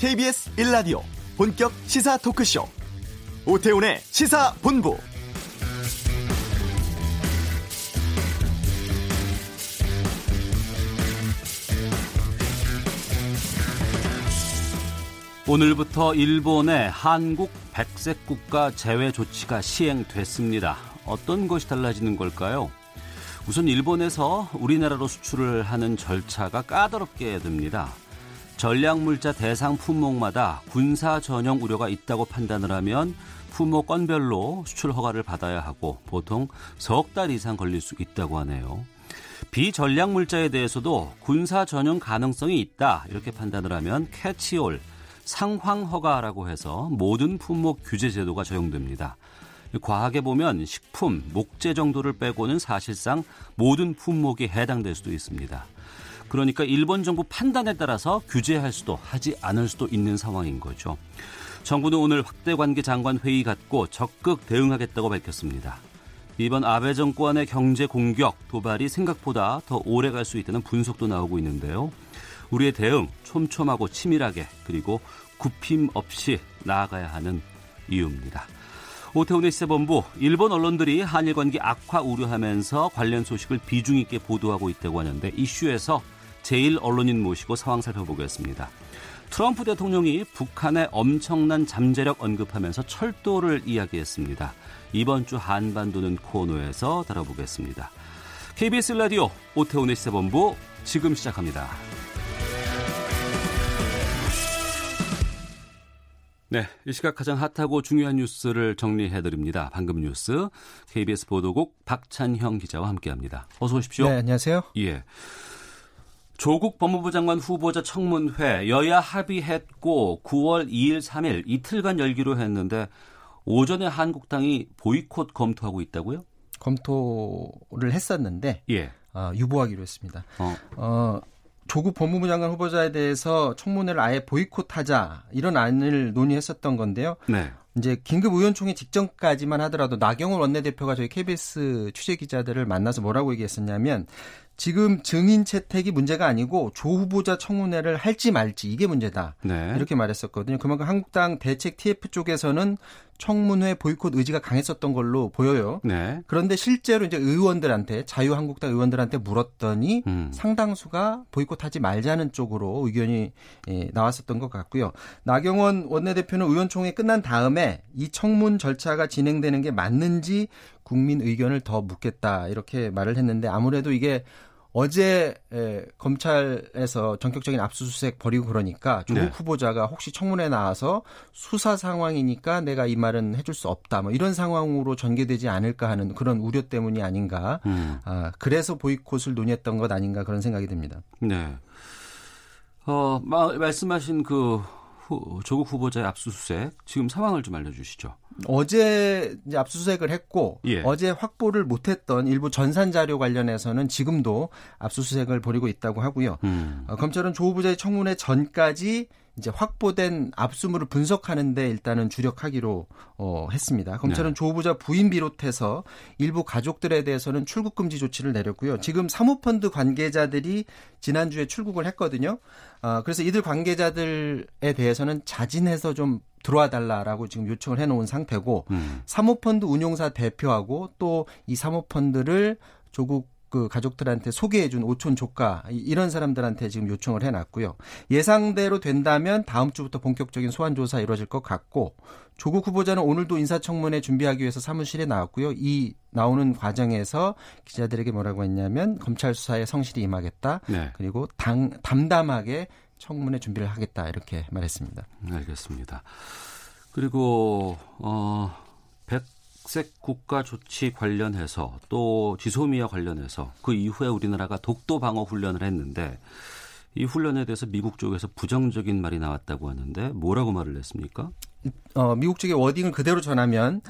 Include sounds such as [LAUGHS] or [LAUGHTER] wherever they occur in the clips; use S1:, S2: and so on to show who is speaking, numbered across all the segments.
S1: KBS 1라디오 본격 시사 토크쇼 오태훈의 시사본부
S2: 오늘부터 일본의 한국 백색 국가 제외 조치가 시행됐습니다. 어떤 것이 달라지는 걸까요? 우선 일본에서 우리나라로 수출을 하는 절차가 까다롭게 됩니다. 전략물자 대상 품목마다 군사 전용 우려가 있다고 판단을 하면 품목 건별로 수출 허가를 받아야 하고 보통 석 달 이상 걸릴 수 있다고 하네요. 비전략 물자에 대해서도 군사 전용 가능성이 있다 이렇게 판단을 하면 캐치올 상황 허가라고 해서 모든 품목 규제 제도가 적용됩니다. 과하게 보면 식품, 목재 정도를 빼고는 사실상 모든 품목이 해당될 수도 있습니다. 그러니까 일본 정부 판단에 따라서 규제할 수도 하지 않을 수도 있는 상황인 거죠. 정부는 오늘 확대 관계 장관 회의 갖고 적극 대응하겠다고 밝혔습니다. 이번 아베 정권의 경제 공격 도발이 생각보다 더 오래 갈 수 있다는 분석도 나오고 있는데요. 우리의 대응 촘촘하고 치밀하게 그리고 굽힘 없이 나아가야 하는 이유입니다. 오태훈의 시사본부 일본 언론들이 한일 관계 악화 우려하면서 관련 소식을 비중 있게 보도하고 있다고 하는데 이슈에서 제일 언론인 모시고 상황 살펴보겠습니다. 트럼프 대통령이 북한의 엄청난 잠재력 언급하면서 철도를 이야기했습니다. 이번 주 한반도는 코너에서 다뤄보겠습니다. KBS 라디오 오태훈의 시사본부 지금 시작합니다. 네, 이 시각 가장 핫하고 중요한 뉴스를 정리해 드립니다. 방금 뉴스 KBS 보도국 박찬형 기자와 함께합니다. 어서 오십시오.
S3: 네, 안녕하세요.
S2: 예. 조국 법무부 장관 후보자 청문회 여야 합의했고 9월 2일, 3일 이틀간 열기로 했는데 오전에 한국당이 보이콧 검토하고 있다고요?
S3: 검토를 했었는데
S2: 예.
S3: 어, 유보하기로 했습니다. 어. 어 조국 법무부 장관 후보자에 대해서 청문회를 아예 보이콧하자 이런 안을 논의했었던 건데요. 네. 이제 긴급 의원총회 직전까지만 하더라도 나경원 원내대표가 저희 KBS 취재 기자들을 만나서 뭐라고 얘기했었냐면 지금 증인 채택이 문제가 아니고 조 후보자 청문회를 할지 말지 이게 문제다. 네. 이렇게 말했었거든요. 그만큼 한국당 대책 TF 쪽에서는 청문회 보이콧 의지가 강했었던 걸로 보여요. 네. 그런데 실제로 이제 의원들한테 자유한국당 의원들한테 물었더니 음. 상당수가 보이콧하지 말자는 쪽으로 의견이 예, 나왔었던 것 같고요. 나경원 원내대표는 의원총회 끝난 다음에 이 청문 절차가 진행되는 게 맞는지 국민 의견을 더 묻겠다 이렇게 말을 했는데 아무래도 이게 어제 에, 검찰에서 전격적인 압수수색 벌이고 그러니까 조국 네. 후보자가 혹시 청문회 나와서 수사 상황이니까 내가 이 말은 해줄 수 없다 뭐 이런 상황으로 전개되지 않을까 하는 그런 우려 때문이 아닌가 음. 아, 그래서 보이콧을 논의했던 것 아닌가 그런 생각이 듭니다.
S2: 네. 어, 마, 말씀하신 그 후, 조국 후보자의 압수수색 지금 상황을 좀 알려주시죠.
S3: 어제 이제 압수수색을 했고 예. 어제 확보를 못했던 일부 전산 자료 관련해서는 지금도 압수수색을 벌이고 있다고 하고요. 음. 어, 검찰은 조 후보자의 청문회 전까지 이제 확보된 압수물을 분석하는데 일단은 주력하기로 어, 했습니다. 검찰은 네. 조 후보자 부인 비롯해서 일부 가족들에 대해서는 출국 금지 조치를 내렸고요. 지금 사모펀드 관계자들이 지난주에 출국을 했거든요. 어, 그래서 이들 관계자들에 대해서는 자진해서 좀 들어와 달라라고 지금 요청을 해놓은 상태고 음. 사모펀드 운용사 대표하고 또 이 사모펀드를 조국 그 가족들한테 소개해준 오촌 조카 이런 사람들한테 지금 요청을 해놨고요. 예상대로 된다면 다음 주부터 본격적인 소환 조사 이루어질 것 같고 조국 후보자는 오늘도 인사청문회 준비하기 위해서 사무실에 나왔고요. 이 나오는 과정에서 기자들에게 뭐라고 했냐면 검찰 수사에 성실히 임하겠다. 네. 그리고 당 담담하게 청문회 준비를 하겠다 이렇게 말했습니다.
S2: 알겠습니다. 그리고 어 백 색 국가 조치 관련해서 또 지소미아 관련해서 그 이후에 우리나라가 독도 방어 훈련을 했는데 이 훈련에 대해서 미국 쪽에서 부정적인 말이 나왔다고 하는데 뭐라고 말을 했습니까?
S3: 어, 미국 쪽의 워딩을 그대로 전하면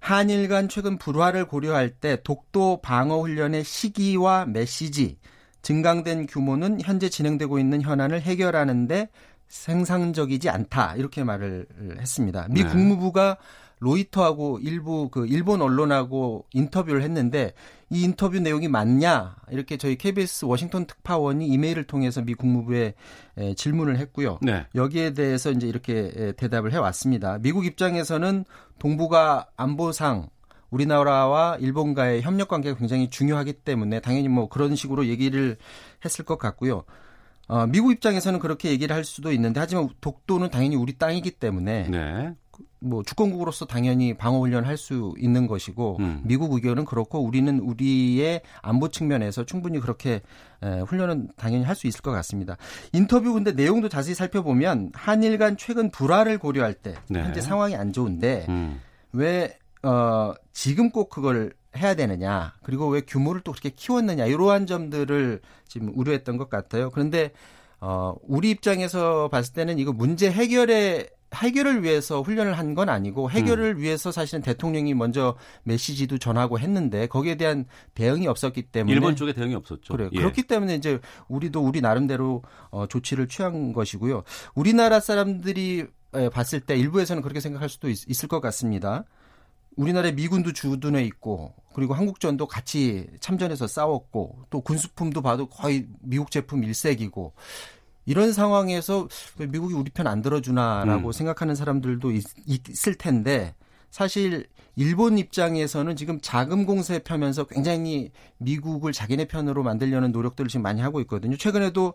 S3: 한일 간 최근 불화를 고려할 때 독도 방어 훈련의 시기와 메시지, 증강된 규모는 현재 진행되고 있는 현안을 해결하는데 생산적이지 않다 이렇게 말을 했습니다. 미 네. 국무부가 로이터하고 일부 그 일본 언론하고 인터뷰를 했는데 이 인터뷰 내용이 맞냐 이렇게 저희 KBS 워싱턴 특파원이 이메일을 통해서 미 국무부에 에, 질문을 했고요. 네. 여기에 대해서 이제 이렇게 에, 대답을 해 왔습니다. 미국 입장에서는 동북아 안보상 우리나라와 일본과의 협력 관계가 굉장히 중요하기 때문에 당연히 뭐 그런 식으로 얘기를 했을 것 같고요. 어, 미국 입장에서는 그렇게 얘기를 할 수도 있는데 하지만 독도는 당연히 우리 땅이기 때문에 네. 뭐 주권국으로서 당연히 방어 훈련을 할 수 있는 것이고 음. 미국 의견은 그렇고 우리는 우리의 안보 측면에서 충분히 그렇게 에, 훈련은 당연히 할 수 있을 것 같습니다. 인터뷰 근데 내용도 자세히 살펴보면 한일 간 최근 불화를 고려할 때 네. 현재 상황이 안 좋은데 음. 왜 어, 지금 꼭 그걸 해야 되느냐 그리고 왜 규모를 또 그렇게 키웠느냐 이러한 점들을 지금 우려했던 것 같아요. 그런데 어, 우리 입장에서 봤을 때는 이거 문제 해결에 해결을 위해서 훈련을 한 건 아니고 해결을 음. 위해서 사실은 대통령이 먼저 메시지도 전하고 했는데 거기에 대한 대응이 없었기 때문에
S2: 일본 쪽에 대응이 없었죠.
S3: 그래요. 예. 그렇기 때문에 이제 우리도 우리 나름대로 어, 조치를 취한 것이고요. 우리나라 사람들이 봤을 때 일부에서는 그렇게 생각할 수도 있, 있을 것 같습니다. 우리나라의 미군도 주둔해 있고 그리고 한국전도 같이 참전해서 싸웠고 또 군수품도 봐도 거의 미국 제품 일색이고 이런 상황에서 미국이 우리 편 안 들어주나라고 음. 생각하는 사람들도 있, 있을 텐데 사실 일본 입장에서는 지금 자금 공세 펴면서 굉장히 미국을 자기네 편으로 만들려는 노력들을 지금 많이 하고 있거든요. 최근에도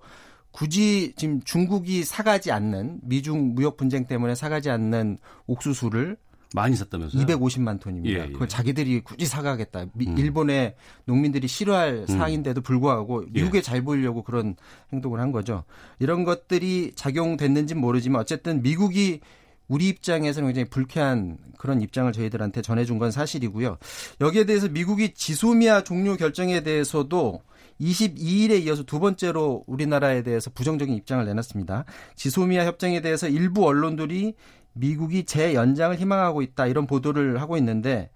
S3: 굳이 지금 중국이 사가지 않는 미중 무역 분쟁 때문에 사가지 않는 옥수수를
S2: 많이 샀다면서요?
S3: 250만 톤입니다. 예, 예. 그걸 자기들이 굳이 사가겠다. 미, 음. 일본의 농민들이 싫어할 음. 사항인데도 불구하고 예. 미국에 예. 잘 보이려고 그런 행동을 한 거죠. 이런 것들이 작용됐는지는 모르지만 어쨌든 미국이 우리 입장에서는 굉장히 불쾌한 그런 입장을 저희들한테 전해준 건 사실이고요. 여기에 대해서 미국이 지소미아 종료 결정에 대해서도 22일에 이어서 두 번째로 우리나라에 대해서 부정적인 입장을 내놨습니다. 지소미아 협정에 대해서 일부 언론들이 미국이 재연장을 희망하고 있다 이런 보도를 하고 있는데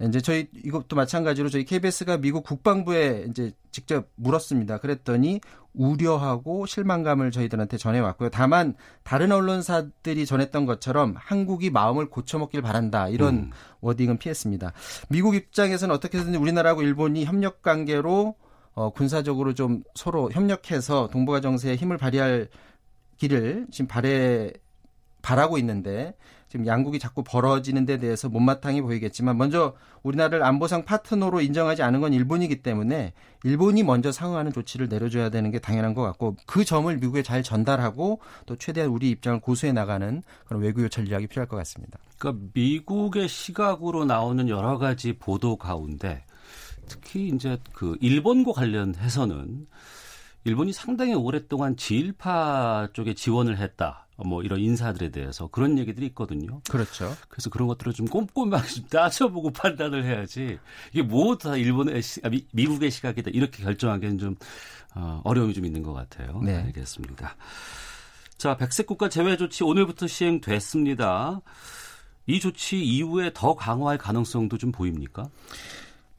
S3: 이제 저희 이것도 마찬가지로 저희 KBS가 미국 국방부에 이제 직접 물었습니다. 그랬더니 우려하고 실망감을 저희들한테 전해왔고요. 다만 다른 언론사들이 전했던 것처럼 한국이 마음을 고쳐먹길 바란다 이런 음. 워딩은 피했습니다. 미국 입장에서는 어떻게든 우리나라하고 일본이 협력 관계로 어, 군사적으로 좀 서로 협력해서 동북아 정세에 힘을 발휘할 길을 지금 발해 바라고 있는데 지금 양국이 자꾸 벌어지는 데 대해서 못마땅해 보이겠지만 먼저 우리나라를 안보상 파트너로 인정하지 않은 건 일본이기 때문에 일본이 먼저 상응하는 조치를 내려줘야 되는 게 당연한 것 같고 그 점을 미국에 잘 전달하고 또 최대한 우리 입장을 고수해 나가는 그런 외교의 전략이 필요할 것 같습니다.
S2: 그러니까 미국의 시각으로 나오는 여러 가지 보도 가운데 특히 이제 그 일본과 관련해서는 일본이 상당히 오랫동안 지일파 쪽에 지원을 했다. 뭐 이런 인사들에 대해서 그런 얘기들이 있거든요.
S3: 그렇죠.
S2: 그래서 그런 것들을 좀 꼼꼼하게 좀 따져보고 [LAUGHS] 판단을 해야지 이게 모두 다 일본의 시, 아, 미, 미국의 시각이다 이렇게 결정하기는 좀 어, 어려움이 좀 있는 것 같아요. 네. 알겠습니다. 자, 백색 국가 제외 조치 오늘부터 시행됐습니다. 이 조치 이후에 더 강화할 가능성도 좀 보입니까?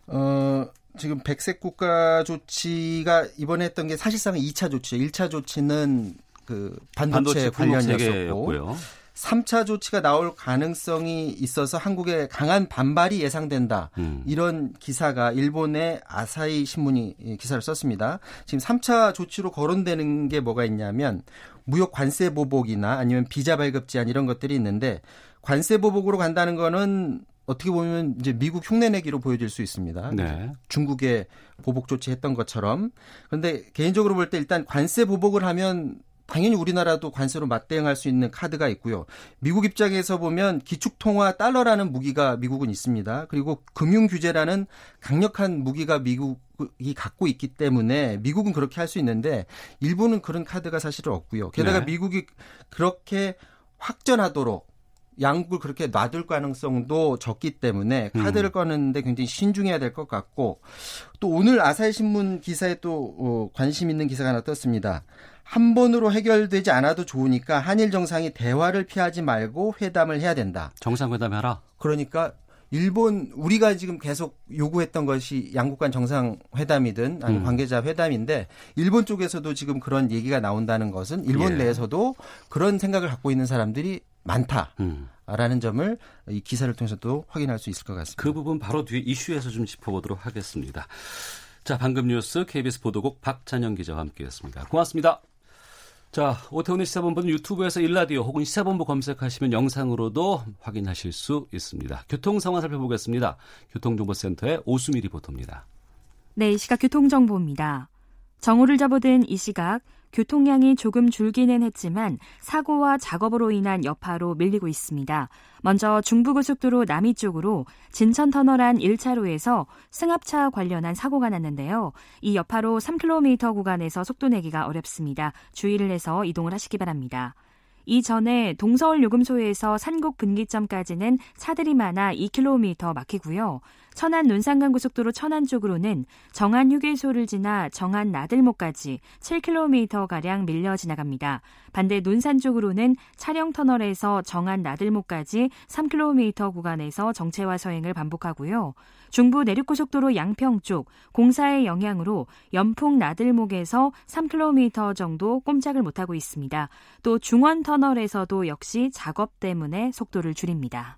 S3: 어, 지금 백색 국가 조치가 이번에 했던 게 사실상 2차 조치예요. 1차 조치는 그 반도체, 반도체 관련이었고 3차 조치가 나올 가능성이 있어서 한국에 강한 반발이 예상된다. 음. 이런 기사가 일본의 아사히 신문이 기사를 썼습니다. 지금 3차 조치로 거론되는 게 뭐가 있냐면 무역 관세 보복이나 아니면 비자 발급 제한 이런 것들이 있는데 관세 보복으로 간다는 거는 어떻게 보면 이제 미국 흉내내기로 보여질 수 있습니다. 네. 중국에 보복 조치했던 것처럼. 그런데 개인적으로 볼 때 일단 관세 보복을 하면 당연히 우리나라도 관세로 맞대응할 수 있는 카드가 있고요. 미국 입장에서 보면 기축통화 달러라는 무기가 미국은 있습니다. 그리고 금융 규제라는 강력한 무기가 미국 이 갖고 있기 때문에 미국은 그렇게 할 수 있는데 일본은 그런 카드가 사실은 없고요. 게다가 네. 미국이 그렇게 확전하도록 양국을 그렇게 놔둘 가능성도 적기 때문에 카드를 음. 꺼내는데 굉장히 신중해야 될 것 같고 또 오늘 아사히 신문 기사에 또 어, 관심 있는 기사가 하나 떴습니다. 한 번으로 해결되지 않아도 좋으니까 한일 정상이 대화를 피하지 말고 회담을 해야 된다.
S2: 정상회담 하라.
S3: 그러니까 일본 우리가 지금 계속 요구했던 것이 양국 간 정상회담이든 아니 음. 관계자 회담인데 일본 쪽에서도 지금 그런 얘기가 나온다는 것은 일본 예. 내에서도 그런 생각을 갖고 있는 사람들이 많다. 음. 있다라는 점을 이 기사를 통해서도 확인할 수 있을 것 같습니다.
S2: 그 부분 바로 뒤에 이슈에서 좀 짚어보도록 하겠습니다. 자, 방금 뉴스 KBS 보도국 박찬영 기자와 함께했습니다. 고맙습니다. 자, 오태훈의 시사본부는 유튜브에서 일라디오 혹은 시사본부 검색하시면 영상으로도 확인하실 수 있습니다. 교통 상황 살펴보겠습니다. 교통정보센터의 오수미 리포터입니다.
S4: 네, 이 시각 교통정보입니다. 정오를 접어든 이 시각 교통량이 조금 줄기는 했지만 사고와 작업으로 인한 여파로 밀리고 있습니다. 먼저 중부고속도로 남이 쪽으로 진천 터널 안 1차로에서 승합차 관련한 사고가 났는데요. 이 여파로 3km 구간에서 속도 내기가 어렵습니다. 주의를 해서 이동을 하시기 바랍니다. 이전에 동서울 요금소에서 산곡 분기점까지는 차들이 많아 2km 막히고요. 천안 논산간 고속도로 천안 쪽으로는 정안 휴게소를 지나 정안 나들목까지 7km가량 밀려 지나갑니다. 반대 논산 쪽으로는 차량 터널에서 정안 나들목까지 3km 구간에서 정체화 서행을 반복하고요. 중부 내륙고속도로 양평 쪽 공사의 영향으로 연풍 나들목에서 3km 정도 꼼짝을 못하고 있습니다. 또 중원 터널에서도 역시 작업 때문에 속도를 줄입니다.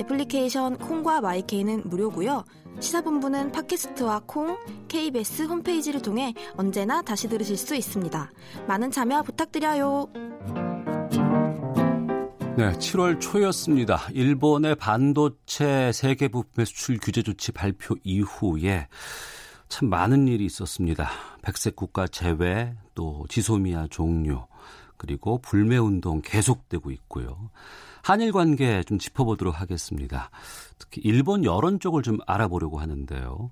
S5: 애플리케이션 콩과 마이케이는 무료고요. 시사본부는 팟캐스트와 콩, KBS 홈페이지를 통해 언제나 다시 들으실 수 있습니다. 많은 참여 부탁드려요.
S2: 네, 7월 초였습니다. 일본의 반도체 세계 부품 수출 규제 조치 발표 이후에 참 많은 일이 있었습니다. 백색 국가 제외, 또 지소미아 종료, 그리고 불매 운동 계속되고 있고요. 한일 관계 좀 짚어보도록 하겠습니다. 특히 일본 여론 쪽을 좀 알아보려고 하는데요.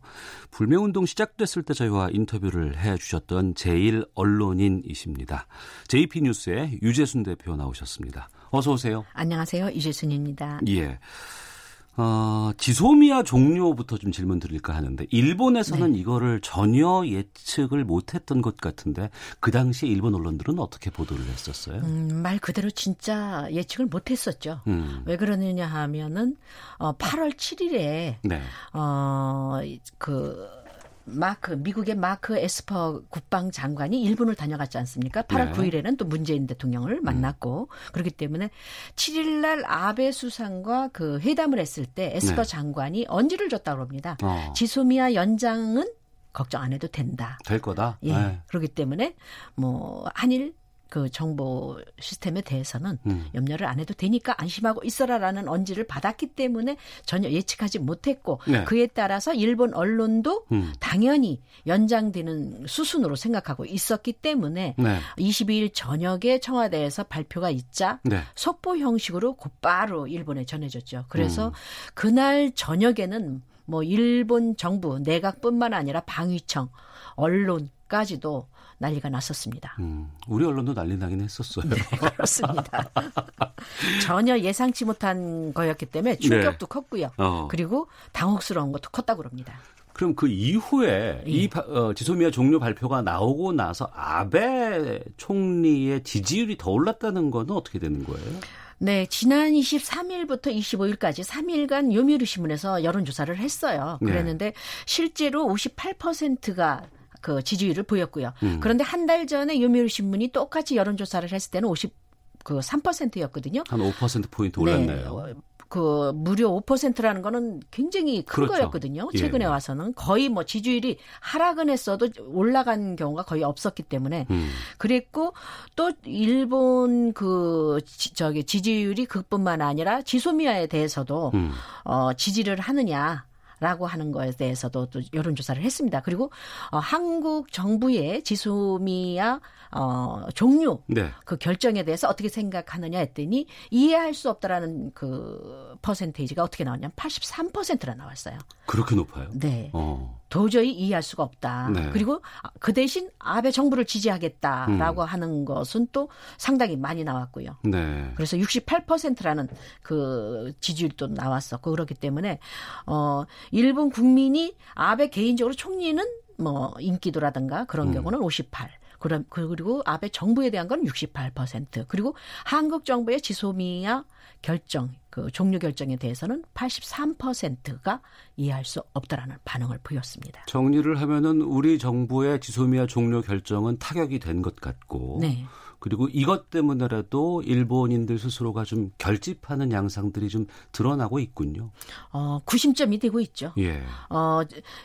S2: 불매운동 시작됐을 때 저희와 인터뷰를 해 주셨던 제일 언론인이십니다. JP뉴스의 유재순 대표 나오셨습니다. 어서 오세요.
S6: 안녕하세요. 유재순입니다.
S2: 예. 어, 지소미아 종료부터 좀 질문 드릴까 하는데 일본에서는 네. 이거를 전혀 예측을 못했던 것 같은데 그 당시에 일본 언론들은 어떻게 보도를 했었어요?
S6: 음, 말 그대로 진짜 예측을 못했었죠. 음. 왜 그러느냐 하면은 어, 8월 7일에 네. 어그 마크 미국의 마크 에스퍼 국방 장관이 일본을 다녀갔지 않습니까? 8월 네. 9일에는 또 문재인 대통령을 음. 만났고 음. 그렇기 때문에 7일 날 아베 수상과 그 회담을 했을 때 에스퍼 네. 장관이 언질을 줬다고 합니다. 어. 지소미아 연장은 걱정 안 해도 된다.
S2: 될 거다.
S6: 예. 네. 그렇기 때문에 뭐 한일 그 정보 시스템에 대해서는 음. 염려를 안 해도 되니까 안심하고 있어라라는 언지를 받았기 때문에 전혀 예측하지 못했고 네. 그에 따라서 일본 언론도 음. 당연히 연장되는 수순으로 생각하고 있었기 때문에 네. 22일 저녁에 청와대에서 발표가 있자 네. 속보 형식으로 곧바로 일본에 전해졌죠. 그래서 음. 그날 저녁에는 뭐 일본 정부 내각뿐만 아니라 방위청 언론까지도 난리가 났었습니다. 음,
S2: 우리 언론도 난리 나긴 했었어요.
S6: 네, 그렇습니다. [LAUGHS] 전혀 예상치 못한 거였기 때문에 충격도 네. 컸고요. 어. 그리고 당혹스러운 것도 컸다고 그럽니다.
S2: 그럼 그 이후에 예. 이 어, 지소미아 종료 발표가 나오고 나서 아베 총리의 지지율이 더 올랐다는 거는 어떻게 되는 거예요?
S6: 네, 지난 23일부터 25일까지 3일간 요미우리 신문에서 여론 조사를 했어요. 네. 그랬는데 네. 실제로 58%가 그 지지율을 보였고요. 음. 그런데 한 달 전에 요미우리 신문이 똑같이 여론조사를 했을 때는 50 그 3%였거든요.
S2: 한 5% 포인트 올랐네요. 네.
S6: 그 무려 5%라는 거는 굉장히 큰 그렇죠. 거였거든요. 예. 최근에 예. 와서는 거의 뭐 지지율이 하락은 했어도 올라간 경우가 거의 없었기 때문에 음. 그랬고 또 일본 그 지, 저기 지지율이 그뿐만 아니라 지소미아에 대해서도 음. 어 지지를 하느냐 라고 하는 것에 대해서도 또 여론조사를 했습니다. 그리고 어, 한국 정부의 지소미아 어, 종류 네. 그 결정에 대해서 어떻게 생각하느냐 했더니 이해할 수 없다라는 그 퍼센테이지가 어떻게 나왔냐면 83%라 나왔어요.
S2: 그렇게 높아요?
S6: 네. 어. 도저히 이해할 수가 없다. 네. 그리고 그 대신 아베 정부를 지지하겠다라고 음. 하는 것은 또 상당히 많이 나왔고요. 네. 그래서 68%라는 그 지지율도 나왔었고 그렇기 때문에 어 일본 국민이 아베 개인적으로 총리는 뭐 인기도라든가 그런 음. 경우는 58. 그럼 그리고 아베 정부에 대한 건 68%. 그리고 한국 정부의 지소미아 결정, 그 종료 결정에 대해서는 83%가 이해할 수 없다라는 반응을 보였습니다.
S2: 정리를 하면은 우리 정부의 지소미아 종료 결정은 타격이 된 것 같고 네. 그리고 이것 때문에라도 일본인들 스스로가 좀 결집하는 양상들이 좀 드러나고 있군요.
S6: 어, 구심점이 되고 있죠. 예. 어,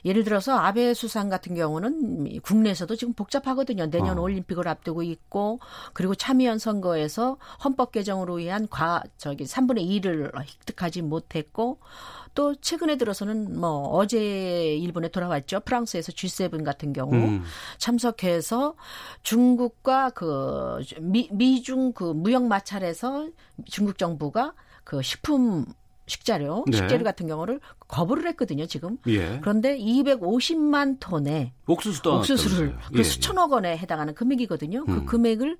S6: 예를 들어서 아베 수상 같은 경우는 국내에서도 지금 복잡하거든요. 내년 어. 올림픽을 앞두고 있고 그리고 참의원 선거에서 헌법 개정으로 위한 과 저기 3분의 2를 획득하지 못했고 또 최근에 들어서는 뭐 어제 일본에 돌아왔죠. 프랑스에서 G7 같은 경우 음. 참석해서 중국과 그 미, 미중 그 무역 마찰에서 중국 정부가 그 식품 식자료, 네. 식재료 같은 경우를 거부를 했거든요, 지금. 예. 그런데 250만 톤의
S2: 옥수수도
S6: 옥수수를 그 예. 수천억 원에 해당하는 금액이거든요. 그 음. 그 금액을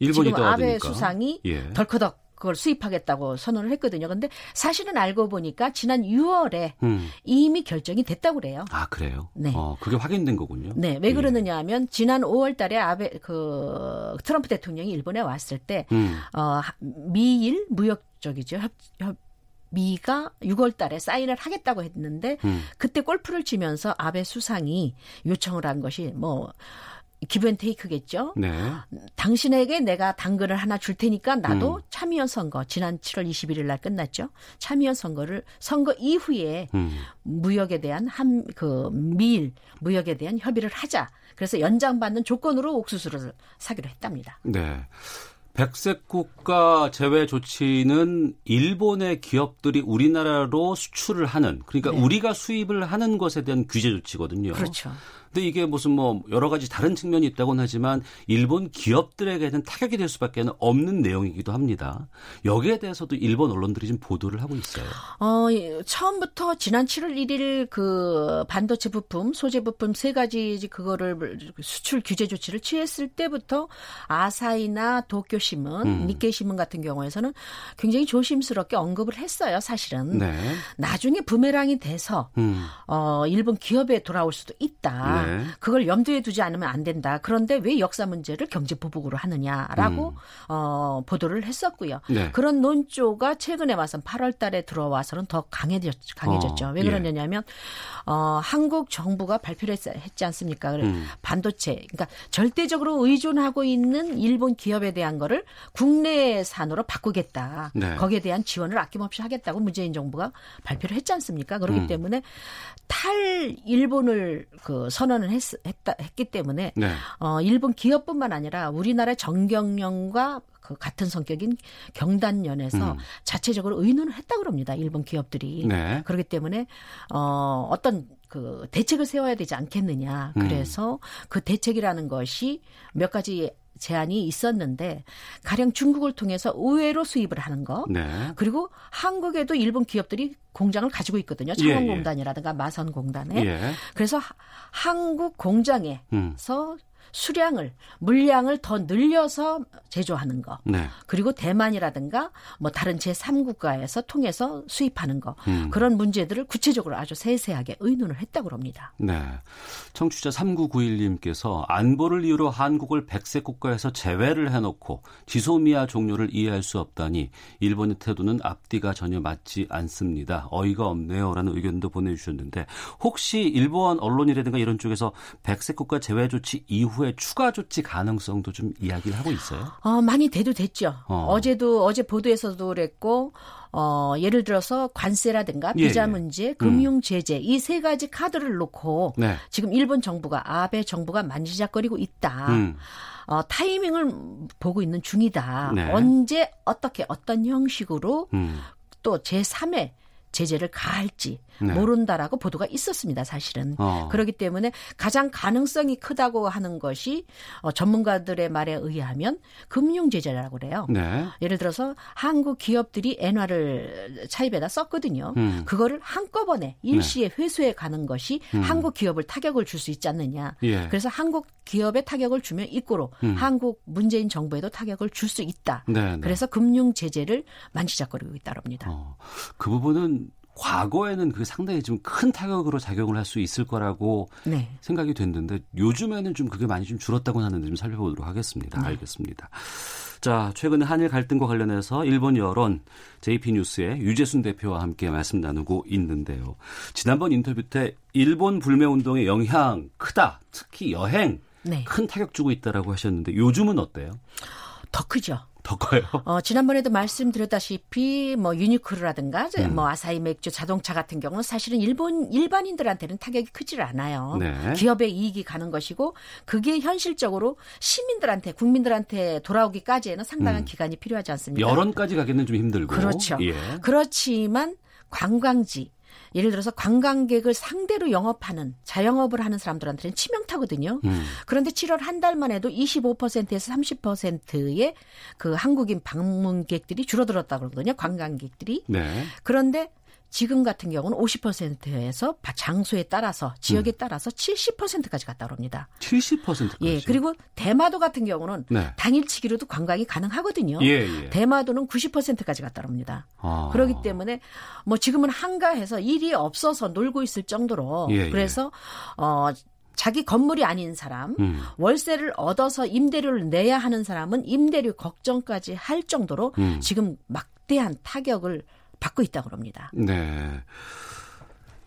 S6: 지금 아베 수상이 예. 덜커덕 그걸 수입하겠다고 선언을 했거든요. 근데 사실은 알고 보니까 지난 6월에 음. 이미 결정이 됐다고 그래요.
S2: 아, 그래요? 네. 어, 그게 확인된 거군요.
S6: 네. 왜 예. 그러느냐 하면 지난 5월 달에 아베 그 트럼프 대통령이 일본에 왔을 때 음. 어, 미일 무역적이죠. 협, 협 미가 6월 달에 사인을 하겠다고 했는데 음. 그때 골프를 치면서 아베 수상이 요청을 한 것이 뭐 기브앤테이크겠죠. 네. 당신에게 내가 당근을 하나 줄 테니까 나도 음. 참의원 선거 지난 7월 21일 날 끝났죠. 참의원 선거를 선거 이후에 음. 무역에 대한 한 그 미일 무역에 대한 협의를 하자. 그래서 연장받는 조건으로 옥수수를 사기로 했답니다.
S2: 네. 백색 국가 제외 조치는 일본의 기업들이 우리나라로 수출을 하는 그러니까 네. 우리가 수입을 하는 것에 대한 규제 조치거든요.
S6: 그렇죠.
S2: 근데 이게 무슨 뭐 여러 가지 다른 측면이 있다고는 하지만 일본 기업들에게는 타격이 될 수밖에 없는 내용이기도 합니다. 여기에 대해서도 일본 언론들이 지금 보도를 하고 있어요.
S6: 어, 처음부터 지난 7월 1일 그 반도체 부품, 소재 부품 세 가지 그거를 수출 규제 조치를 취했을 때부터 아사히나 도쿄 신문, 음. 니케이 신문 같은 경우에서는 굉장히 조심스럽게 언급을 했어요, 사실은. 네. 나중에 부메랑이 돼서 음. 어, 일본 기업에 돌아올 수도 있다. 네. 그걸 염두에 두지 않으면 안 된다. 그런데 왜 역사 문제를 경제 보복으로 하느냐라고 음. 어, 보도를 했었고요. 네. 그런 논조가 최근에 와서 8월 달에 들어와서는 더 강해졌, 강해졌죠. 어, 왜 그러냐면 예. 어, 한국 정부가 발표를 했, 했지 않습니까? 음. 반도체 그러니까 절대적으로 의존하고 있는 일본 기업에 대한 거를 국내산으로 바꾸겠다. 네. 거기에 대한 지원을 아낌없이 하겠다고 문재인 정부가 발표를 했지 않습니까? 그렇기 음. 때문에 탈 일본을 그 선. 선언을 했, 했다, 했기 때문에 네. 어, 일본 기업뿐만 아니라 우리나라 정경련과 그 같은 성격인 경단련에서 음. 자체적으로 의논을 했다 그럽니다. 일본 기업들이. 네. 그렇기 때문에 어 어떤 그 대책을 세워야 되지 않겠느냐. 음. 그래서 음. 그 대책이라는 것이 몇 가지 제안이 있었는데 가령 중국을 통해서 의외로 수입을 하는 거 네. 그리고 한국에도 일본 기업들이 공장을 가지고 있거든요. 창원공단이라든가 예, 예. 마선공단에 예. 그래서 한국 공장에서 음. 수량을 물량을 더 늘려서 제조하는 거. 네. 그리고 대만이라든가 뭐 다른 제3국가에서 통해서 수입하는 거. 음. 그런 문제들을 구체적으로 아주 세세하게 의논을 했다고 합니다.
S2: 네. 청취자 3991님께서 안보를 이유로 한국을 백색 국가에서 제외를 해 놓고 지소미아 종료를 이해할 수 없다니 일본의 태도는 앞뒤가 전혀 맞지 않습니다. 어이가 없네요라는 의견도 보내 주셨는데 혹시 일본 언론이라든가 이런 쪽에서 백색 국가 제외 조치 이후 이후에 추가 조치 가능성도 좀 이야기를 하고 있어요?
S6: 어, 많이 대두됐죠. 어. 제도 어제 보도에서도 그랬고 어, 예를 들어서 관세라든가 예, 비자 예, 문제, 음. 금융 제재 이세 가지 카드를 놓고 네. 지금 일본 정부가 아베 정부가 만지작거리고 있다. 음. 어, 타이밍을 보고 있는 중이다. 네. 언제 어떻게 어떤 형식으로 음. 또 제3의 제재를 가할지 네. 모른다라고 보도가 있었습니다. 사실은 어. 그렇기 때문에 가장 가능성이 크다고 하는 것이 어, 전문가들의 말에 의하면 금융 제재라고 그래요. 네. 예를 들어서 한국 기업들이 엔화를 차입에다 썼거든요. 음. 그거를 한꺼번에 일시에 네. 회수해 가는 것이 음. 한국 기업을 타격을 줄 수 있지 않느냐. 예. 그래서 한국 기업에 타격을 주면 이꼬로 음. 한국 문재인 정부에도 타격을 줄 수 있다. 네, 네. 그래서 금융 제재를 만지작거리고 있다랍니다. 어.
S2: 그 부분은 과거에는 그게 상당히 좀 큰 타격으로 작용을 할 수 있을 거라고 네. 생각이 됐는데 요즘에는 좀 그게 많이 좀 줄었다고 하는데 좀 살펴보도록 하겠습니다. 네. 알겠습니다. 자, 최근에 한일 갈등과 관련해서 일본 여론 JP뉴스의 유재순 대표와 함께 말씀 나누고 있는데요. 지난번 인터뷰 때 일본 불매 운동의 영향 크다. 특히 여행 네. 큰 타격 주고 있다라고 하셨는데 요즘은 어때요?
S6: 더 크죠.
S2: 더 커요?
S6: 어, 지난번에도 말씀드렸다시피 뭐 유니크로라든가 음. 뭐 아사히 맥주 자동차 같은 경우는 사실은 일본 일반인들한테는 타격이 크질 않아요. 네. 기업의 이익이 가는 것이고 그게 현실적으로 시민들한테 국민들한테 돌아오기까지에는 상당한 음. 기간이 필요하지 않습니까?
S2: 여론까지 가기는 좀 힘들고.
S6: 그렇죠. 예. 그렇지만 관광지 예를 들어서 관광객을 상대로 영업하는 자영업을 하는 사람들한테는 치명타거든요. 음. 그런데 7월 한 달만 해도 25%에서 30%의 그 한국인 방문객들이 줄어들었다 그러거든요. 관광객들이. 네. 그런데 지금 같은 경우는 50%에서 장소에 따라서 지역에 음. 따라서 70%까지 갔다 오릅니다.
S2: 70%까지.
S6: 예. 그리고 대마도 같은 경우는 네. 당일치기로도 관광이 가능하거든요. 예, 예. 대마도는 90%까지 갔다 옵니다. 아. 그렇기 때문에 뭐 지금은 한가해서 일이 없어서 놀고 있을 정도로 예, 예. 그래서 어 자기 건물이 아닌 사람, 음. 월세를 얻어서 임대료를 내야 하는 사람은 임대료 걱정까지 할 정도로 음. 지금 막대한 타격을 받고 있다고 그럽니다.
S2: 네.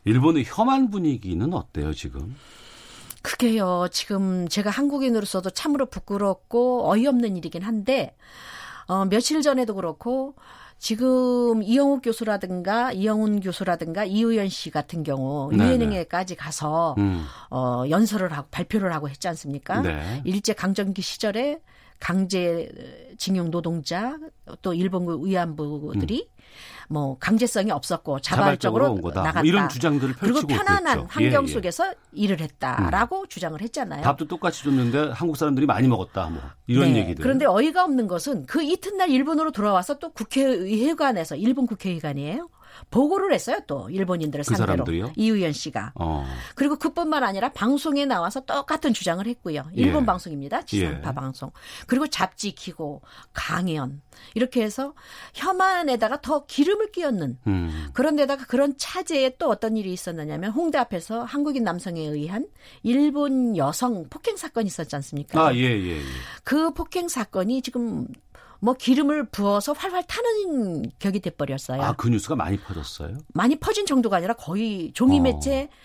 S2: 일본의 혐한 분위기는 어때요, 지금?
S6: 그게요. 지금 제가 한국인으로서도 참으로 부끄럽고 어이없는 일이긴 한데 어, 며칠 전에도 그렇고 지금 이영욱 교수라든가 이영훈 교수라든가 이우연 씨 같은 경우 유엔행에까지 가서 음. 어, 연설을 하고 발표를 하고 했지 않습니까? 네. 일제 강점기 시절에 강제징용 노동자 또 일본군 위안부들이 음. 뭐 강제성이 없었고 자발적으로, 자발적으로 나갔다. 뭐
S2: 이런 주장들을
S6: 펼치고 그리고 편안한 그랬죠. 환경 예, 예. 속에서 일을 했다라고 음. 주장을 했잖아요.
S2: 밥도 똑같이 줬는데 한국 사람들이 많이 먹었다. 뭐 이런
S6: 네.
S2: 얘기들.
S6: 그런데 어이가 없는 것은 그 이튿날 일본으로 돌아와서 또 국회의회관에서 일본 국회의관이에요. 보고를 했어요 또 일본인들을 그 상대로 사람들이요? 이우연 씨가 어. 그리고 그뿐만 아니라 방송에 나와서 똑같은 주장을 했고요 일본 예. 방송입니다 지상파 예. 방송 그리고 잡지 키고 강연 이렇게 해서 혐한에다가 더 기름을 끼얹는 음. 그런 데다가 그런 차제에 또 어떤 일이 있었느냐면 홍대 앞에서 한국인 남성에 의한 일본 여성 폭행 사건이 있었지 않습니까?
S2: 아, 예, 예, 예.
S6: 그 폭행 사건이 지금 뭐 기름을 부어서 활활 타는 격이 돼버렸어요.
S2: 아, 그 뉴스가 많이 퍼졌어요?
S6: 많이 퍼진 정도가 아니라 거의 종이 매체 어.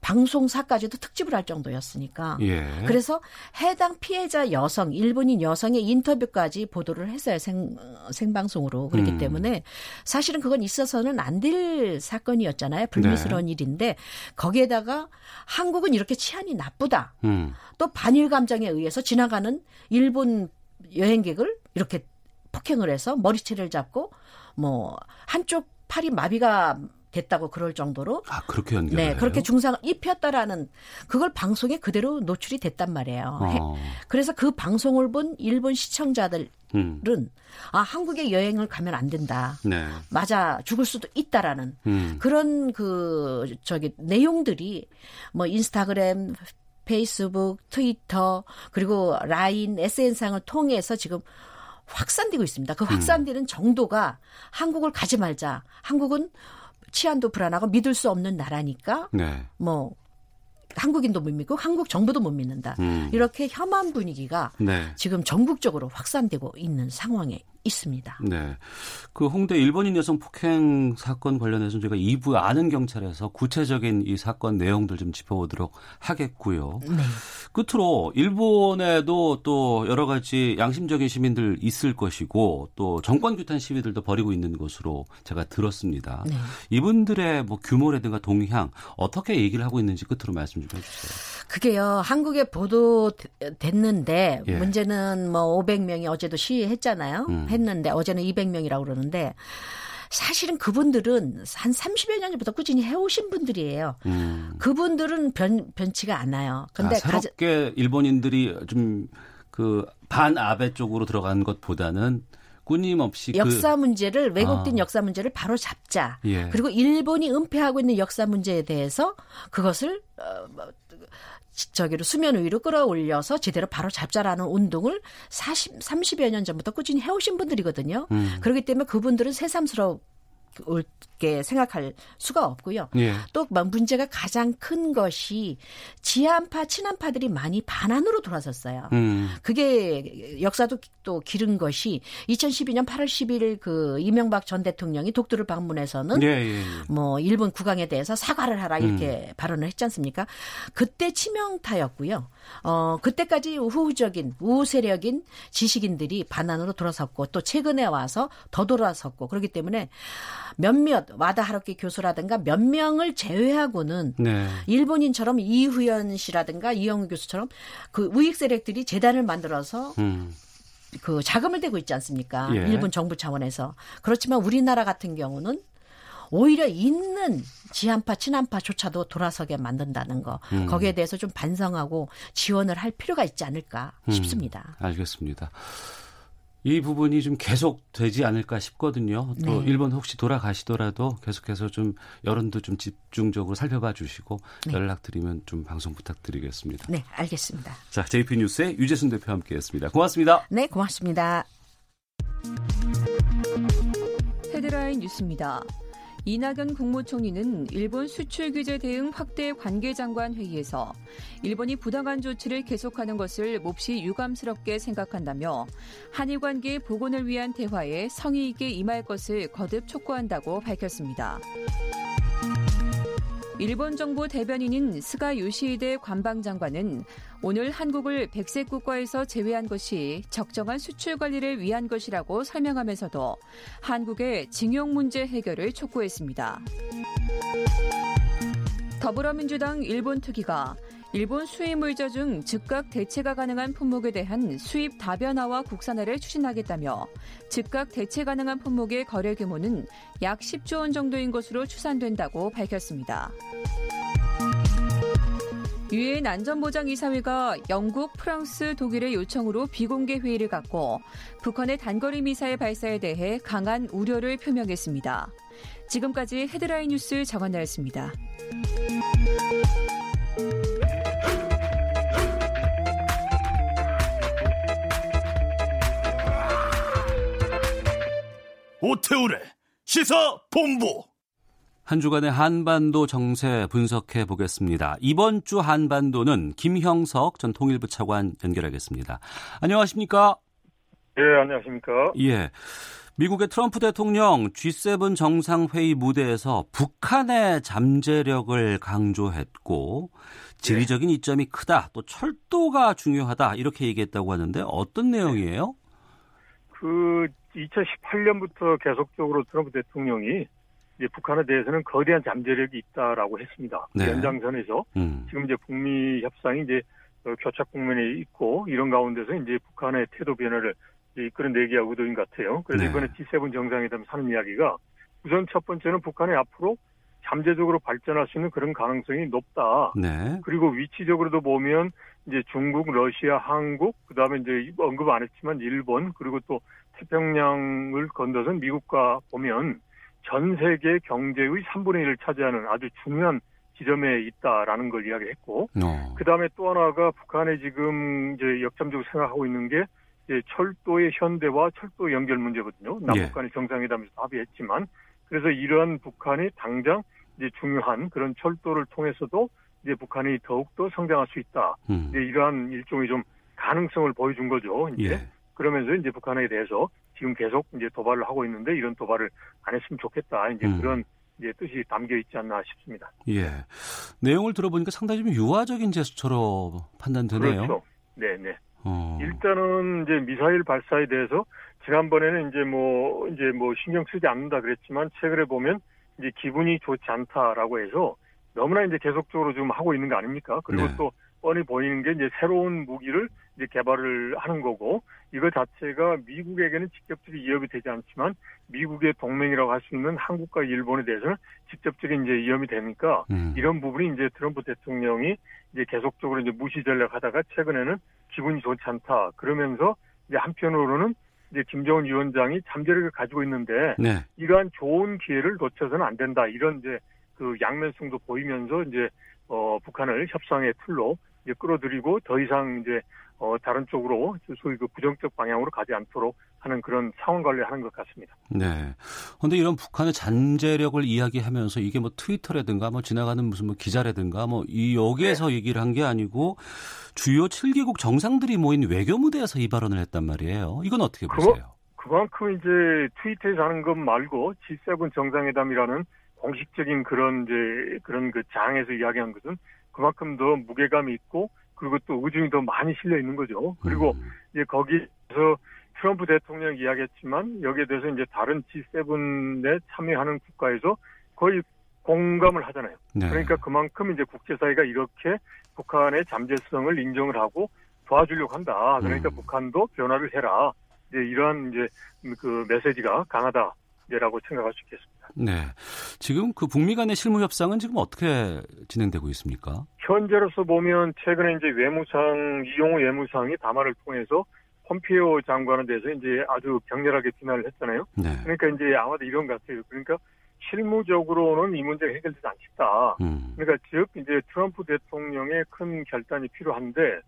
S6: 방송사까지도 특집을 할 정도였으니까. 예. 그래서 해당 피해자 여성, 일본인 여성의 인터뷰까지 보도를 했어요. 생, 생방송으로. 그렇기 음. 때문에 사실은 그건 있어서는 안 될 사건이었잖아요. 불미스러운 네. 일인데 거기에다가 한국은 이렇게 치안이 나쁘다. 음. 또 반일 감정에 의해서 지나가는 일본 여행객을 이렇게 폭행을 해서 머리채를 잡고 뭐 한쪽 팔이 마비가 됐다고 그럴 정도로
S2: 아 그렇게 연결
S6: 네 그렇게 중상을 입혔다라는 그걸 방송에 그대로 노출이 됐단 말이에요. 어. 그래서 그 방송을 본 일본 시청자들은 음. 아 한국에 여행을 가면 안 된다. 네. 맞아 죽을 수도 있다라는 음. 그런 그 저기 내용들이 뭐 인스타그램 페이스북, 트위터, 그리고 라인, SN상을 통해서 지금 확산되고 있습니다. 그 확산되는 음. 정도가 한국을 가지 말자. 한국은 치안도 불안하고 믿을 수 없는 나라니까 네. 뭐 한국인도 못 믿고 한국 정부도 못 믿는다. 음. 이렇게 혐한 분위기가 네. 지금 전국적으로 확산되고 있는 상황에 있습니다.
S2: 네. 그 홍대 일본인 여성 폭행 사건 관련해서 저희가 2부 아는 경찰에서 구체적인 이 사건 내용들 좀 짚어보도록 하겠고요. 네. 끝으로 일본에도 또 여러 가지 양심적인 시민들 있을 것이고 또 정권 규탄 시위들도 벌이고 있는 것으로 제가 들었습니다. 네. 이분들의 뭐 규모라든가 동향 어떻게 얘기를 하고 있는지 끝으로 말씀 좀 해주세요.
S6: 그게요. 한국에 보도됐는데 예. 문제는 뭐 500명이 어제도 시위했잖아요. 음. 했는데 어제는 200명이라고 그러는데 사실은 그분들은 한 30여 년 전부터 꾸준히 해오신 분들이에요. 음. 그분들은 변, 변치가 않아요.
S2: 근데 아, 새롭게 가자... 일본인들이 좀 그 반아베 쪽으로 들어간 것보다는 끊임없이
S6: 그 역사 그... 문제를 왜곡된 아. 역사 문제를 바로 잡자. 예. 그리고 일본이 은폐하고 있는 역사 문제에 대해서 그것을 어, 저기로 수면 위로 끌어올려서 제대로 바로 잡자라는 운동을 40, 30여 년 전부터 꾸준히 해오신 분들이거든요. 음. 그렇기 때문에 그분들은 새삼스 럽게 생각할 수가 없고요. 예. 또 문제가 가장 큰 것이 지한파 친한파들이 많이 반환으로 돌아섰어요. 음. 그게 역사도 또 기른 것이 2012년 8월 10일 그 이명박 전 대통령이 독도를 방문해서는 예, 예, 예. 뭐 일본 국왕에 대해서 사과를 하라 이렇게 음. 발언을 했지 않습니까? 그때 치명타였고요. 어 그때까지 우호적인 우호 세력인 지식인들이 반환으로 돌아섰고 또 최근에 와서 더 돌아섰고 그렇기 때문에 몇몇 와다 하루키 교수라든가 몇 명을 제외하고는 네. 일본인처럼 이후연 씨라든가 이영우 교수처럼 그 우익 세력들이 재단을 만들어서 음. 그 자금을 대고 있지 않습니까? 예. 일본 정부 차원에서. 그렇지만 우리나라 같은 경우는 오히려 있는 지한파 친한파조차도 돌아서게 만든다는 거 음. 거기에 대해서 좀 반성하고 지원을 할 필요가 있지 않을까 음. 싶습니다.
S2: 음. 알겠습니다. 이 부분이 좀 계속 되지 않을까 싶거든요. 또 네. 일본 혹시 돌아가시더라도 계속해서 좀 여론도 좀 집중적으로 살펴봐 주시고 네. 연락드리면 좀 방송 부탁드리겠습니다.
S6: 네, 알겠습니다.
S2: 자, JP 뉴스의 유재순 대표 함께했습니다. 고맙습니다.
S6: 네, 고맙습니다.
S7: 헤드라인 뉴스입니다. 이낙연 국무총리는 일본 수출 규제 대응 확대 관계장관 회의에서 일본이 부당한 조치를 계속하는 것을 몹시 유감스럽게 생각한다며 한일 관계 복원을 위한 대화에 성의 있게 임할 것을 거듭 촉구한다고 밝혔습니다. 일본 정부 대변인인 스가 요시히데 관방장관은 오늘 한국을 백색 국가에서 제외한 것이 적정한 수출 관리를 위한 것이라고 설명하면서도 한국의 징용 문제 해결을 촉구했습니다. 더불어민주당 일본 특위가 일본 수입 물자 중 즉각 대체가 가능한 품목에 대한 수입 다변화와 국산화를 추진하겠다며 즉각 대체 가능한 품목의 거래 규모는 약 10조 원 정도인 것으로 추산된다고 밝혔습니다. 유엔 안전보장이사회가 영국, 프랑스, 독일의 요청으로 비공개 회의를 갖고 북한의 단거리 미사일 발사에 대해 강한 우려를 표명했습니다. 지금까지 헤드라인 뉴스 정한나였습니다.
S8: 오태우래 시사 본부.
S2: 한 주간의 한반도 정세 분석해 보겠습니다. 이번 주 한반도는 김형석 전 통일부 차관 연결하겠습니다. 안녕하십니까?
S9: 예, 안녕하십니까?
S2: 예. 미국의 트럼프 대통령 G7 정상회의 무대에서 북한의 잠재력을 강조했고 지리적인 이점이 크다, 또 철도가 중요하다 이렇게 얘기했다고 하는데 어떤 내용이에요?
S9: 그 2018년부터 계속적으로 트럼프 대통령이 이제 북한에 대해서는 거대한 잠재력이 있다라고 했습니다. 네. 연장선에서 음. 지금 이제 북미 협상이 이제 어, 교착 국면에 있고 이런 가운데서 이제 북한의 태도 변화를 이끌어내기가 의도인 것 같아요. 그래서 네. 이번에 G7 정상회담 하는 이야기가 우선 첫 번째는 북한이 앞으로 잠재적으로 발전할 수 있는 그런 가능성이 높다. 네. 그리고 위치적으로도 보면 이제 중국, 러시아, 한국, 그다음에 이제 언급 안 했지만 일본 그리고 또 태평양을 건너서 미국과 보면 전 세계 경제의 3분의 1을 차지하는 아주 중요한 지점에 있다라는 걸 이야기했고, 어. 그 다음에 또 하나가 북한에 지금 이제 역점적으로 생각하고 있는 게 이제 철도의 현대화, 철도 연결 문제거든요. 남북 간의 예. 정상회담에서 합의했지만, 그래서 이러한 북한이 당장 이제 중요한 그런 철도를 통해서도 이제 북한이 더욱더 성장할 수 있다. 음. 이제 이러한 일종의 좀 가능성을 보여준 거죠. 이제 예. 그러면서 이제 북한에 대해서 지금 계속 이제 도발을 하고 있는데 이런 도발을 안 했으면 좋겠다. 이제 음. 그런 이제 뜻이 담겨 있지 않나 싶습니다.
S2: 예. 내용을 들어보니까 상당히 좀 유화적인 제스처로 판단되네요.
S9: 그렇죠. 네, 네. 어. 일단은 이제 미사일 발사에 대해서 지난번에는 이제 뭐 이제 뭐 신경 쓰지 않는다 그랬지만 최근에 보면 이제 기분이 좋지 않다라고 해서 너무나 이제 계속적으로 좀 하고 있는 거 아닙니까? 그리고 네. 또 뻔히 보이는 게 이제 새로운 무기를 이제 개발을 하는 거고 이거 자체가 미국에게는 직접적인 위협이 되지 않지만 미국의 동맹이라고 할 수 있는 한국과 일본에 대해서는 직접적인 이제 위험이 되니까 음. 이런 부분이 이제 트럼프 대통령이 이제 계속적으로 이제 무시 전략하다가 최근에는 기분이 좋지 않다 그러면서 이제 한편으로는 이제 김정은 위원장이 잠재력을 가지고 있는데 네. 이러한 좋은 기회를 놓쳐서는 안 된다 이런 이제 그 양면성도 보이면서 이제 어 북한을 협상의 틀로 이제 끌어들이고 더 이상 이제 어, 다른 쪽으로 소위 그 부정적 방향으로 가지 않도록 하는 그런 상황 관리하는 것 같습니다.
S2: 네. 그런데 이런 북한의 잔재력을 이야기하면서 이게 뭐 트위터라든가 뭐 지나가는 무슨 뭐 기자라든가 뭐 이 여기에서 네. 얘기를 한 게 아니고 주요 7개국 정상들이 모인 외교 무대에서 이 발언을 했단 말이에요. 이건 어떻게 보세요?
S9: 그만큼 이제 트위터에서 하는 것 말고 G7 정상회담이라는 공식적인 그런 이제 그런 그 장에서 이야기한 것은 그만큼 더 무게감이 있고 그리고 또 의중이 더 많이 실려 있는 거죠. 그리고 음. 이제 거기서 트럼프 대통령 이야기했지만 여기에 대해서 이제 다른 G7에 참여하는 국가에서 거의 공감을 하잖아요. 네. 그러니까 그만큼 이제 국제사회가 이렇게 북한의 잠재성을 인정을 하고 도와주려고 한다. 그러니까 음. 북한도 변화를 해라. 이제 이러한 이제 그 메시지가 강하다라고 생각할 수 있겠습니다.
S2: 네. 지금 그 북미 간의 실무 협상은 지금 어떻게 진행되고 있습니까?
S9: 현재로서 보면 최근에 이제 외무상 이용호 외무상이 담화를 통해서 폼피오 장관에 대해서 이제 아주 격렬하게 비난을 했잖아요. 네. 그러니까 이제 아마도 이런 것 같아요. 그러니까 실무적으로는 이 문제가 해결되지 않겠다. 음. 그러니까 즉 이제 트럼프 대통령의 큰 결단이 필요한데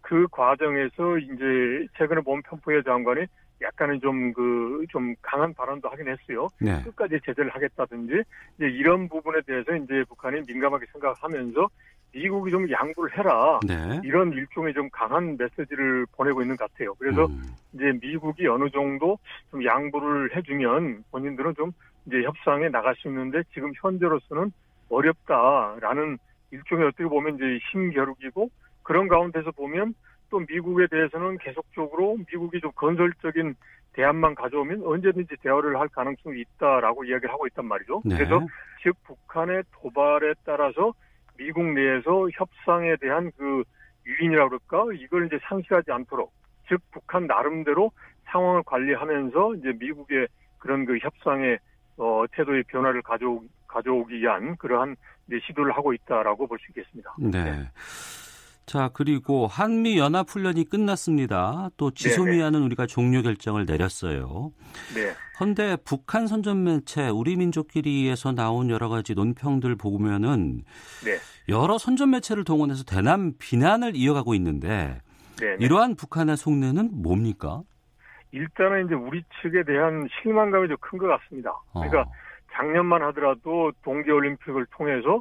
S9: 그 과정에서 이제 최근에 본 폼피오 장관이 약간은 좀 그, 좀 강한 발언도 하긴 했어요. 네. 끝까지 제재를 하겠다든지, 이제 이런 부분에 대해서 이제 북한이 민감하게 생각하면서 미국이 좀 양보를 해라. 네. 이런 일종의 좀 강한 메시지를 보내고 있는 것 같아요. 그래서 음. 이제 미국이 어느 정도 좀 양보를 해주면 본인들은 좀 이제 협상에 나갈 수 있는데 지금 현재로서는 어렵다라는 일종의 어떻게 보면 이제 힘겨루기고 그런 가운데서 보면 또 미국에 대해서는 계속적으로 미국이 좀 건설적인 대안만 가져오면 언제든지 대화를 할 가능성이 있다라고 이야기를 하고 있단 말이죠. 네. 그래서 즉 북한의 도발에 따라서 미국 내에서 협상에 대한 그 유인이라고 그럴까 이걸 이제 상실하지 않도록 즉 북한 나름대로 상황을 관리하면서 이제 미국의 그런 그 협상의 어, 태도의 변화를 가져오, 가져오기 위한 그러한 시도를 하고 있다라고 볼 수 있겠습니다.
S2: 네. 네. 자, 그리고 한미 연합 훈련이 끝났습니다. 또 지소미아는 우리가 종료 결정을 내렸어요. 네. 헌데 북한 선전 매체 우리 민족끼리에서 나온 여러 가지 논평들 보면은 네. 여러 선전 매체를 동원해서 대남 비난을 이어가고 있는데 네, 네. 이러한 북한의 속내는 뭡니까?
S9: 일단은 이제 우리 측에 대한 실망감이 좀 큰 것 같습니다. 그러니까 어. 작년만 하더라도 동계올림픽을 통해서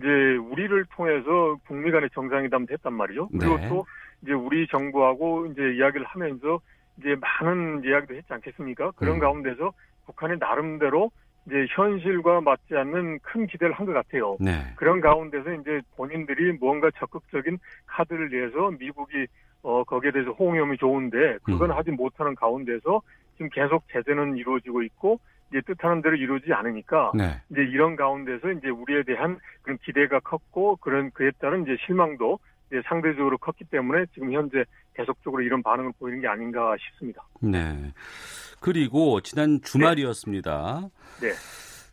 S9: 이제 우리를 통해서 북미 간의 정상회담도 했단 말이죠. 그리고 네. 또 이제 우리 정부하고 이제 이야기를 하면서 이제 많은 이야기도 했지 않겠습니까? 그런 음. 가운데서 북한의 나름대로 이제 현실과 맞지 않는 큰 기대를 한 것 같아요. 네. 그런 가운데서 이제 본인들이 뭔가 적극적인 카드를 내서 미국이 어 거기에 대해서 호응염이 좋은데 그건 음. 하지 못하는 가운데서 지금 계속 제재는 이루어지고 있고 이제 뜻하는 대로 이루어지지 않으니까 네. 이제 이런 가운데서 이제 우리에 대한 그런 기대가 컸고 그런 그에 따른 이제 실망도 이제 상대적으로 컸기 때문에 지금 현재 계속적으로 이런 반응을 보이는 게 아닌가 싶습니다.
S2: 네. 그리고 지난 주말이었습니다. 네. 네.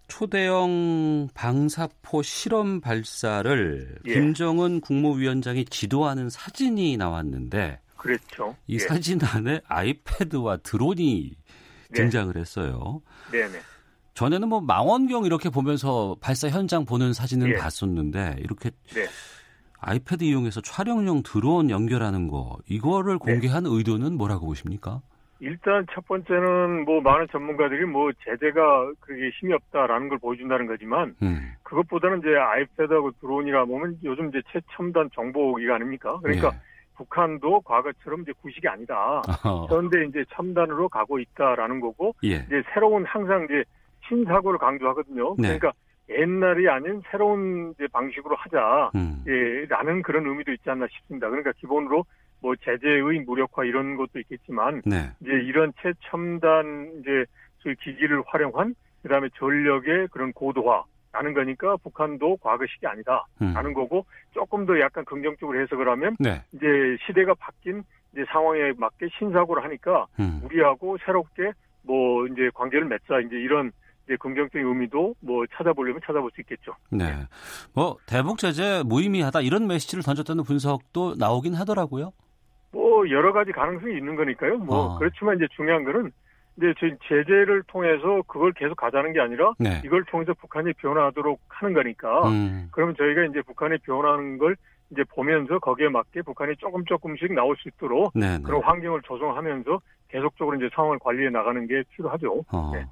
S2: 초대형 방사포 실험 발사를 예. 김정은 국무위원장이 지도하는 사진이 나왔는데
S9: 그렇죠.
S2: 이 예. 사진 안에 아이패드와 드론이 네. 등장을 했어요. 네 네. 전에는 뭐 망원경 이렇게 보면서 발사 현장 보는 사진은 예. 봤었는데 이렇게 네. 아이패드 이용해서 촬영용 드론 연결하는 거 이거를 네. 공개한 네. 의도는 뭐라고 보십니까?
S9: 일단 첫 번째는 뭐 많은 전문가들이 뭐 제재가 그렇게 힘이 없다라는 걸 보여준다는 거지만 음. 그것보다는 이제 아이패드하고 드론이라 보면 요즘 이제 최첨단 정보기가 아닙니까? 그러니까 예. 북한도 과거처럼 이제 구식이 아니다. 그런데 이제 첨단으로 가고 있다라는 거고 예. 이제 새로운 항상 이제 신사고를 강조하거든요. 네. 그러니까 옛날이 아닌 새로운 이제 방식으로 하자. 음. 예, 라는 그런 의미도 있지 않나 싶습니다. 그러니까 기본으로 뭐 제재의 무력화 이런 것도 있겠지만 네. 이제 이런 최첨단 이제 소위 기기를 활용한 그다음에 전력의 그런 고도화 라는 거니까 북한도 과거식이 아니다. 라는 음. 거고 조금 더 약간 긍정적으로 해석을 하면 네. 이제 시대가 바뀐 이제 상황에 맞게 신사고를 하니까 음. 우리하고 새롭게 뭐 이제 관계를 맺자 이제 이런 이제 긍정적인 의미도 뭐 찾아보려면 찾아볼 수 있겠죠.
S2: 네. 뭐 대북 제재 무의미하다 이런 메시지를 던졌다는 분석도 나오긴 하더라고요.
S9: 뭐 여러 가지 가능성이 있는 거니까요. 뭐 어. 그렇지만 이제 중요한 거는 이제 제재를 통해서 그걸 계속 가자는 게 아니라 네. 이걸 통해서 북한이 변화하도록 하는 거니까 음. 그러면 저희가 이제 북한이 변화하는 걸 이제 보면서 거기에 맞게 북한이 조금 조금씩 나올 수 있도록 네네. 그런 환경을 조성하면서 계속적으로 이제 상황을 관리해 나가는 게 필요하죠. 어. 네.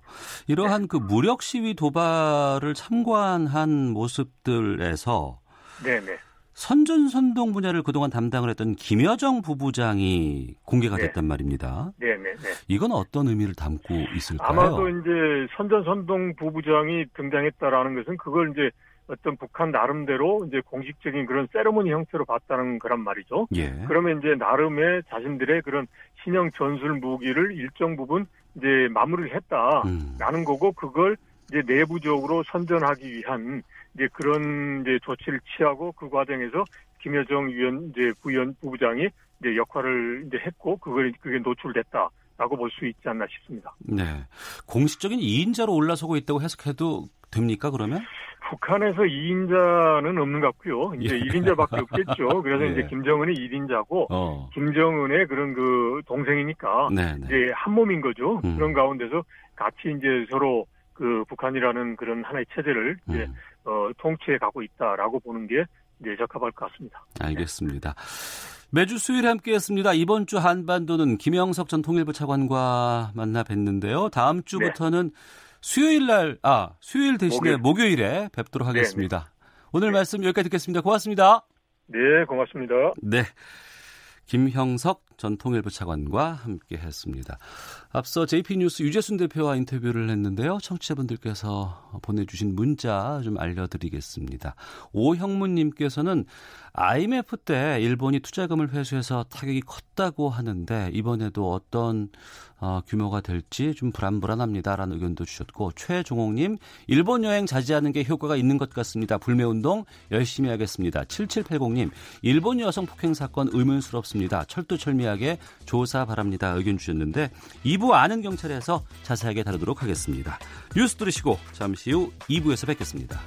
S2: 이러한 네. 그 무력 시위 도발을 참관한 모습들에서 네네. 선전선동 분야를 그동안 담당을 했던 김여정 부부장이 공개가 네. 됐단 말입니다.
S9: 네네. 네, 네.
S2: 이건 어떤 의미를 담고 있을까요?
S9: 아마도 이제 선전선동 부부장이 등장했다라는 것은 그걸 이제 어떤 북한 나름대로 이제 공식적인 그런 세레모니 형태로 봤다는 거란 말이죠. 예. 그러면 이제 나름의 자신들의 그런 신형 전술 무기를 일정 부분 이제 마무리를 했다라는 음. 거고 그걸 이제 내부적으로 선전하기 위한 이제 그런 이제 조치를 취하고 그 과정에서 김여정 위원 이제 부위원 부부장이 이제 역할을 이제 했고 그걸 그게 노출됐다. 라고 볼 수 있지 않나 싶습니다.
S2: 네. 공식적인 2인자로 올라서고 있다고 해석해도 됩니까, 그러면?
S9: 북한에서 2인자는 없는 것 같고요. 이제 예. 1인자밖에 없겠죠. 그래서 [LAUGHS] 예. 이제 김정은이 1인자고 어. 김정은의 그런 그 동생이니까 네네. 네. 이제 한 몸인 거죠. 음. 그런 가운데서 같이 이제 서로 그 북한이라는 그런 하나의 체제를 음. 이제 어, 통치해 가고 있다라고 보는 게 이제 적합할 것 같습니다.
S2: 알겠습니다. 매주 수요일 함께했습니다. 이번 주 한반도는 김영석 전 통일부 차관과 만나 뵀는데요. 다음 주부터는 네. 수요일 날, 아, 수요일 대신에 목요일. 에 뵙도록 하겠습니다. 네, 네. 오늘 네. 말씀 여기까지 듣겠습니다. 고맙습니다.
S9: 네, 고맙습니다.
S2: 네. 김형석 전 통일부 차관과 함께 했습니다. 앞서 JP뉴스 유재순 대표와 인터뷰를 했는데요. 청취자분들께서 보내주신 문자 좀 알려드리겠습니다. 오형무님께서는 IMF 때 일본이 투자금을 회수해서 타격이 컸다고 하는데 이번에도 어떤 어, 규모가 될지 좀 불안불안합니다라는 의견도 주셨고 최종옥님 일본 여행 자제하는 게 효과가 있는 것 같습니다. 불매운동 열심히 하겠습니다. 7780님 일본 여성 폭행 사건 의문스럽습니다. 철두철미 하게 조사 바랍니다. 의견 주셨는데 2부 아는 경찰에서 자세하게 다루도록 하겠습니다. 뉴스 들으시고 잠시 후 2부에서 뵙겠습니다.